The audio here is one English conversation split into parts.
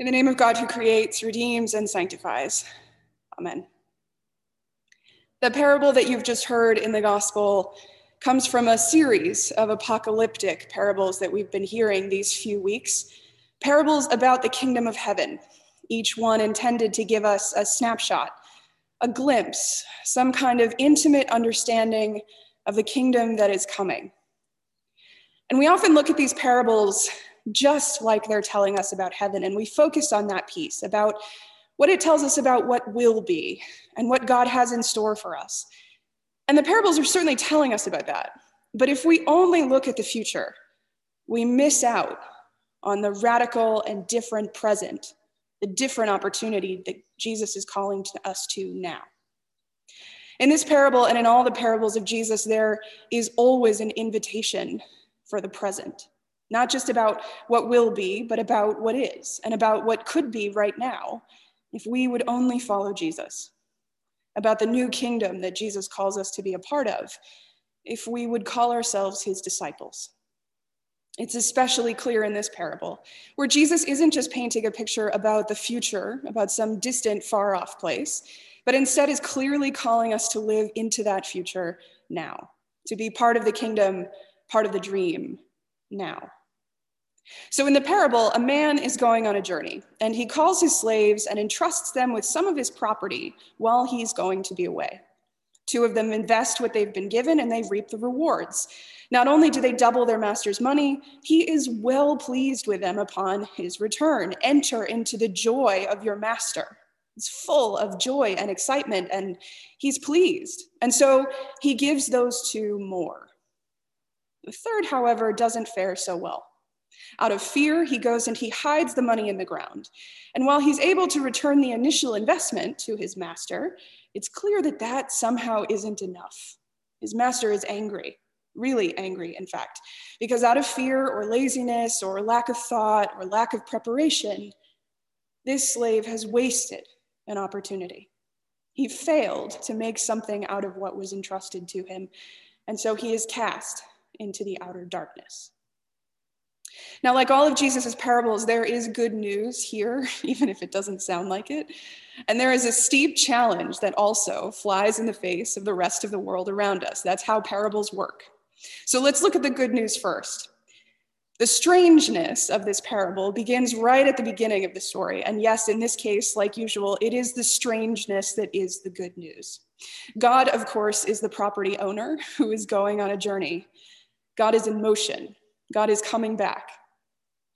In the name of God who creates, redeems, and sanctifies. Amen. The parable that you've just heard in the gospel comes from a series of apocalyptic parables that we've been hearing these few weeks. Parables about the kingdom of heaven, each one intended to give us a snapshot, a glimpse, some kind of intimate understanding of the kingdom that is coming. And we often look at these parables just like they're telling us about heaven. And we focus on that piece about what it tells us about what will be and what God has in store for us. And the parables are certainly telling us about that. But if we only look at the future, we miss out on the radical and different present, the different opportunity that Jesus is calling to us to now. In this parable and in all the parables of Jesus, there is always an invitation for the present not just about what will be, but about what is and about what could be right now if we would only follow Jesus, about the new kingdom that Jesus calls us to be a part of if we would call ourselves his disciples. It's especially clear in this parable, where Jesus isn't just painting a picture about the future, about some distant, far off place, but instead is clearly calling us to live into that future now, to be part of the kingdom, part of the dream, now. So in the parable, a man is going on a journey, and he calls his slaves and entrusts them with some of his property while he's going to be away. Two of them invest what they've been given and they reap the rewards. Not only do they double their master's money, he is well pleased with them upon his return. Enter into the joy of your master. It's full of joy and excitement, and he's pleased. And so he gives those two more. The third, however, doesn't fare so well. Out of fear, he goes and he hides the money in the ground. And while he's able to return the initial investment to his master, it's clear that that somehow isn't enough. His master is angry, really angry, in fact, because out of fear or laziness or lack of thought or lack of preparation, this slave has wasted an opportunity. He failed to make something out of what was entrusted to him, and so he is cast into the outer darkness. Now, like all of Jesus' parables, there is good news here, even if it doesn't sound like it. And there is a steep challenge that also flies in the face of the rest of the world around us. That's how parables work. So let's look at the good news first. The strangeness of this parable begins right at the beginning of the story. And yes, in this case, like usual, it is the strangeness that is the good news. God, of course, is the property owner who is going on a journey. God is in motion. God is coming back.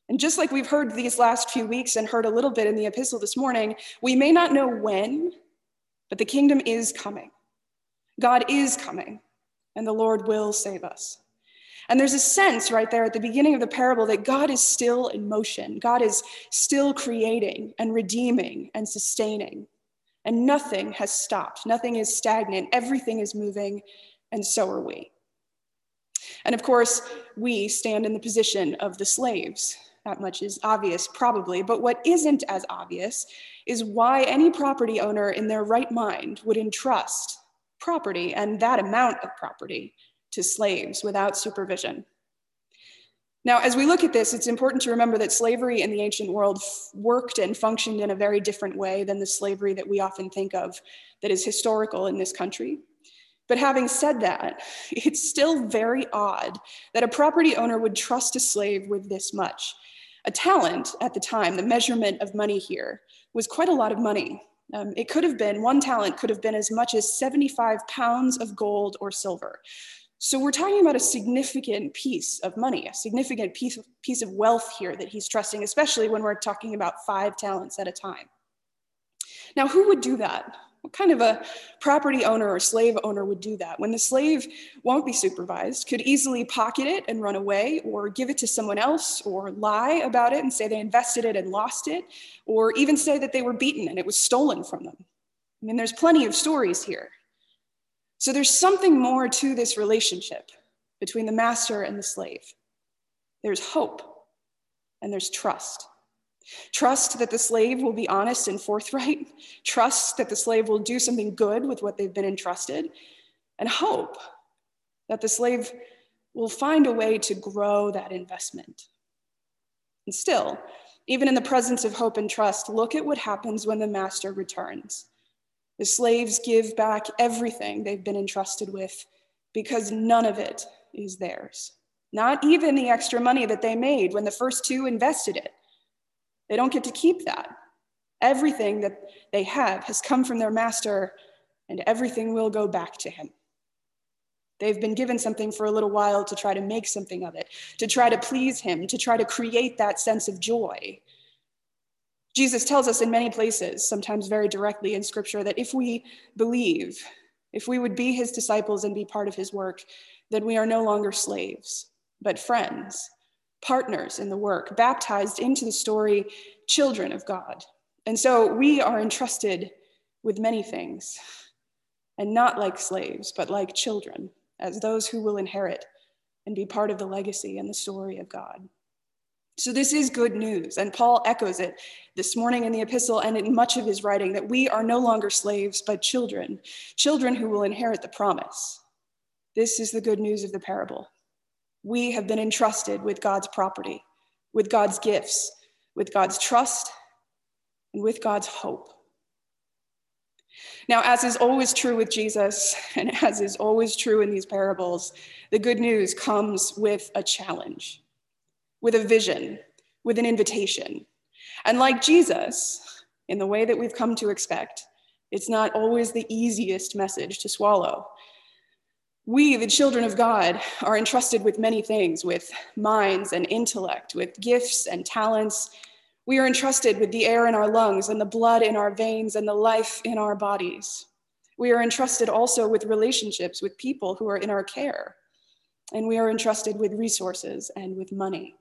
And just like we've heard these last few weeks and heard a little bit in the epistle this morning, we may not know when, but the kingdom is coming. God is coming, and the Lord will save us. And there's a sense right there at the beginning of the parable that God is still in motion. God is still creating and redeeming and sustaining. And nothing has stopped, nothing is stagnant, everything is moving, and so are we. And of course, we stand in the position of the slaves. That much is obvious, probably. But what isn't as obvious is why any property owner in their right mind would entrust property and that amount of property to slaves without supervision. Now, as we look at this, it's important to remember that slavery in the ancient world worked and functioned in a very different way than the slavery that we often think of that is historical in this country. But having said that, it's still very odd that a property owner would trust a slave with this much. A talent at the time, the measurement of money here, was quite a lot of money. Um, it could have been, one talent could have been as much as 75 pounds of gold or silver. So we're talking about a significant piece of money, a significant piece of, piece of wealth here that he's trusting, especially when we're talking about five talents at a time. Now, who would do that? What kind of a property owner or slave owner would do that? When the slave won't be supervised, could easily pocket it and run away, or give it to someone else, or lie about it and say they invested it and lost it, or even say that they were beaten and it was stolen from them. I mean, there's plenty of stories here. So there's something more to this relationship between the master and the slave. There's hope and there's trust. Trust that the slave will be honest and forthright. Trust that the slave will do something good with what they've been entrusted. And hope that the slave will find a way to grow that investment. And still, Even in the presence of hope and trust, look at what happens when the master returns. The slaves give back everything they've been entrusted with because none of it is theirs. Not even the extra money that they made when the first two invested it. They don't get to keep that. Everything that they have has come from their master, and everything will go back to him. They've been given something for a little while to try to make something of it, to try to please him, to try to create that sense of joy. Jesus tells us in many places, sometimes very directly in scripture, that if we believe, if we would be his disciples and be part of his work, then we are no longer slaves, but friends, partners in the work, baptized into the story, children of God. And so we are entrusted with many things, and not like slaves, but like children as those who will inherit and be part of the legacy and the story of God. So, this is good news, and Paul echoes it this morning in the epistle and in much of his writing that we are no longer slaves, but children, children who will inherit the promise. This is the good news of the parable. We have been entrusted with God's property, with God's gifts, with God's trust, and with God's hope. Now, as is always true with Jesus, and as is always true in these parables, the good news comes with a challenge, with a vision, with an invitation. And like Jesus, in the way that we've come to expect, it's not always the easiest message to swallow. We, the children of God, are entrusted with many things, with minds and intellect, with gifts and talents, we are entrusted with the air in our lungs and the blood in our veins and the life in our bodies. We are entrusted also with relationships with people who are in our care. And we are entrusted with resources and with money.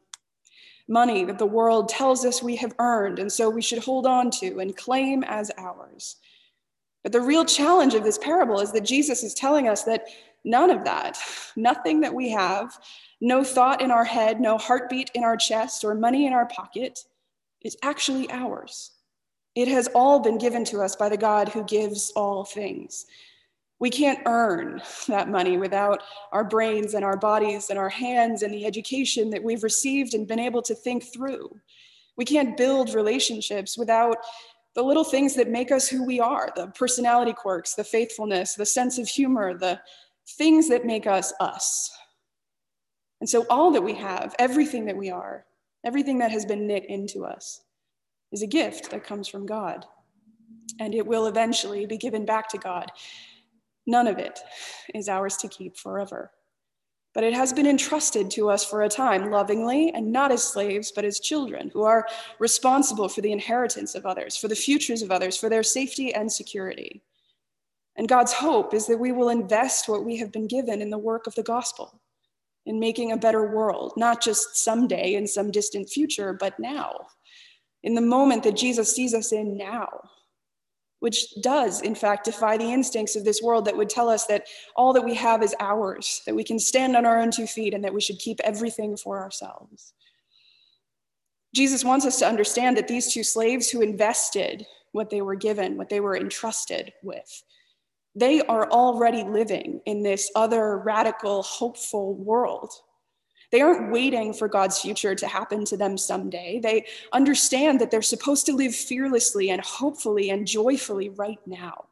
Money that the world tells us we have earned, and so we should hold on to and claim as ours. But the real challenge of this parable is that Jesus is telling us that none of that, nothing that we have, no thought in our head, no heartbeat in our chest, or money in our pocket, is actually ours. It has all been given to us by the God who gives all things. We can't earn that money without our brains and our bodies and our hands and the education that we've received and been able to think through. We can't build relationships without the little things that make us who we are the personality quirks, the faithfulness, the sense of humor, the things that make us us. And so, all that we have, everything that we are, Everything that has been knit into us is a gift that comes from God, and it will eventually be given back to God. None of it is ours to keep forever. But it has been entrusted to us for a time, lovingly, and not as slaves, but as children who are responsible for the inheritance of others, for the futures of others, for their safety and security. And God's hope is that we will invest what we have been given in the work of the gospel in making a better world, not just someday in some distant future, but now, in the moment that Jesus sees us in now, which does, in fact, defy the instincts of this world that would tell us that all that we have is ours, that we can stand on our own two feet, and that we should keep everything for ourselves. Jesus wants us to understand that these two slaves who invested what they were given, what they were entrusted with, they are already living in this other radical, hopeful world. They aren't waiting for God's future to happen to them someday. They understand that they're supposed to live fearlessly and hopefully and joyfully right now.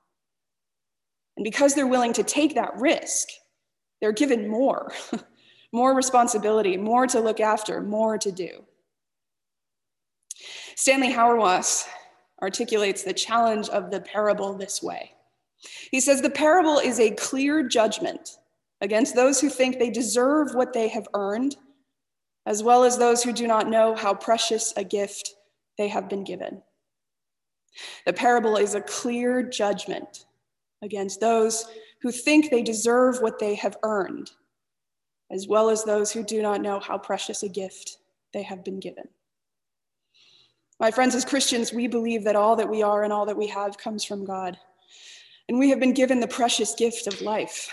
And because they're willing to take that risk, they're given more more responsibility, more to look after, more to do. Stanley Hauerwas articulates the challenge of the parable this way he says the parable is a clear judgment against those who think they deserve what they have earned, as well as those who do not know how precious a gift they have been given. The parable is a clear judgment against those who think they deserve what they have earned, as well as those who do not know how precious a gift they have been given. My friends, as Christians, we believe that all that we are and all that we have comes from God. And we have been given the precious gift of life,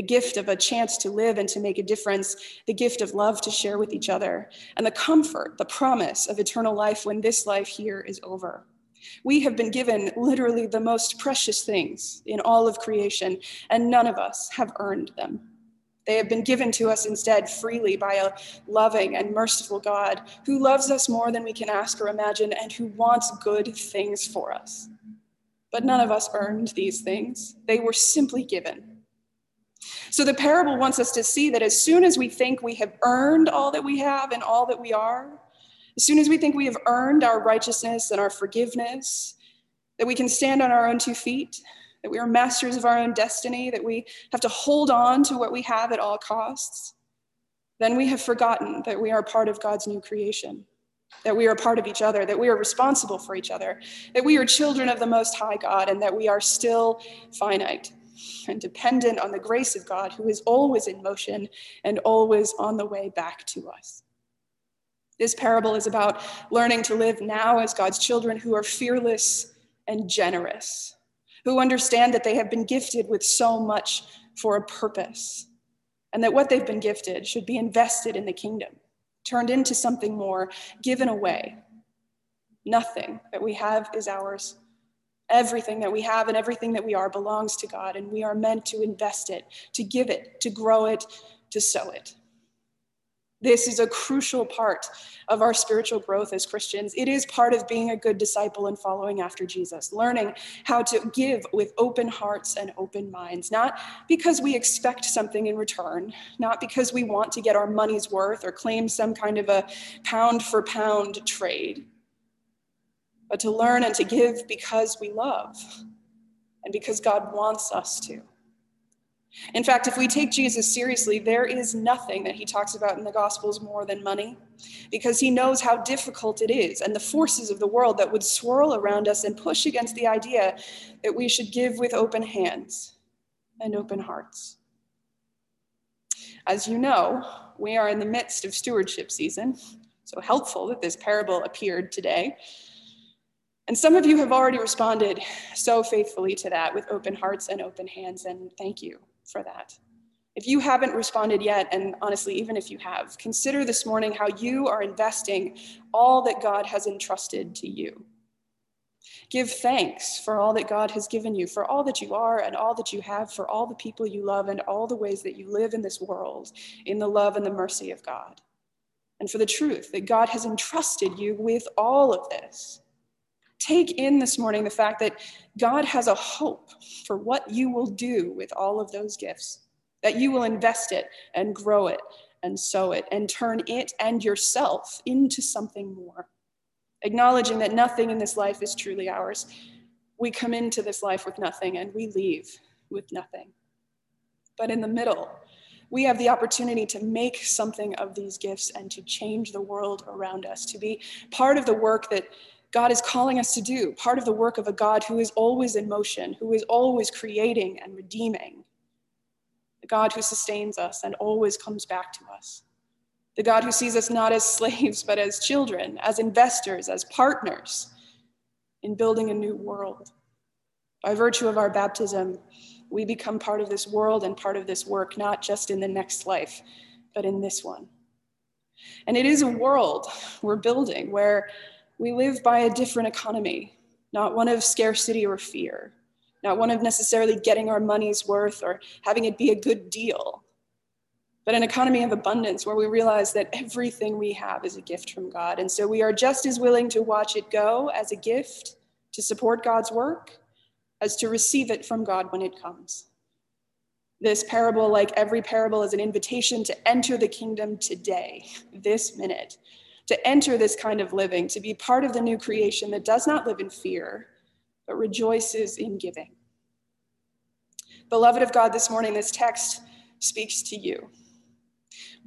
the gift of a chance to live and to make a difference, the gift of love to share with each other, and the comfort, the promise of eternal life when this life here is over. We have been given literally the most precious things in all of creation, and none of us have earned them. They have been given to us instead freely by a loving and merciful God who loves us more than we can ask or imagine and who wants good things for us. But none of us earned these things, they were simply given. So the parable wants us to see that as soon as we think we have earned all that we have and all that we are, as soon as we think we have earned our righteousness and our forgiveness, that we can stand on our own two feet, that we are masters of our own destiny, that we have to hold on to what we have at all costs, then we have forgotten that we are part of God's new creation, that we are part of each other, that we are responsible for each other, that we are children of the Most High God, and that we are still finite and dependent on the grace of God, who is always in motion and always on the way back to us. This parable is about learning to live now as God's children who are fearless and generous, who understand that they have been gifted with so much for a purpose, and that what they've been gifted should be invested in the kingdom, turned into something more, given away. Nothing that we have is ours. Everything that we have and everything that we are belongs to God, and we are meant to invest it, to give it, to grow it, to sow it. This is a crucial part of our spiritual growth as Christians. It is part of being a good disciple and following after Jesus, learning how to give with open hearts and open minds, not because we expect something in return, not because we want to get our money's worth or claim some kind of a pound for pound trade, but to learn and to give because we love and because God wants us to. In fact, if we take Jesus seriously, there is nothing that he talks about in the Gospels more than money, because he knows how difficult it is and the forces of the world that would swirl around us and push against the idea that we should give with open hands and open hearts. As you know, we are in the midst of stewardship season, so helpful that this parable appeared today. And some of you have already responded so faithfully to that with open hearts and open hands, and thank you for that. If you haven't responded yet, and honestly, even if you have, consider this morning how you are investing all that God has entrusted to you. Give thanks for all that God has given you, for all that you are and all that you have, for all the people you love and all the ways that you live in this world in the love and the mercy of God. And for the truth that God has entrusted you with all of this. Take in this morning the fact that God has a hope for what you will do with all of those gifts, that you will invest it and grow it and sow it and turn it and yourself into something more. Acknowledging that nothing in this life is truly ours. We come into this life with nothing and we leave with nothing. But in the middle, we have the opportunity to make something of these gifts and to change the world around us, to be part of the work that God is calling us to do, part of the work of a God who is always in motion, who is always creating and redeeming, the God who sustains us and always comes back to us, the God who sees us not as slaves, but as children, as investors, as partners in building a new world. By virtue of our baptism, we become part of this world and part of this work, not just in the next life, but in this one. And it is a world we're building where we live by a different economy, not one of scarcity or fear, not one of necessarily getting our money's worth or having it be a good deal, but an economy of abundance where we realize that everything we have is a gift from God. And so we are just as willing to watch it go as a gift to support God's work as to receive it from God when it comes. This parable, like every parable, is an invitation to enter the kingdom today, this minute, to enter this kind of living, to be part of the new creation that does not live in fear, but rejoices in giving. Beloved of God, this morning, this text speaks to you.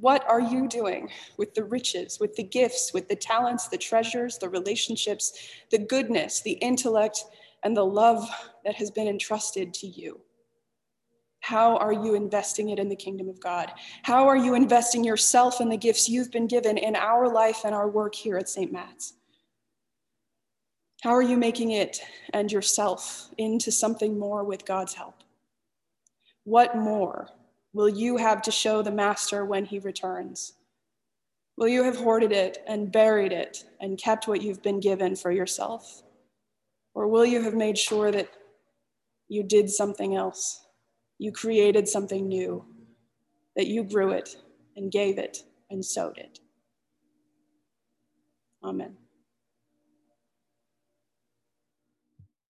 What are you doing with the riches, with the gifts, with the talents, the treasures, the relationships, the goodness, the intellect, and the love that has been entrusted to you? How are you investing it in the kingdom of God? How are you investing yourself in the gifts you've been given in our life and our work here at St. Matt's? How are you making it and yourself into something more with God's help? What more will you have to show the Master when he returns? Will you have hoarded it and buried it and kept what you've been given for yourself? Or will you have made sure that you did something else? You created something new. that you grew it and gave it and sowed it. Amen.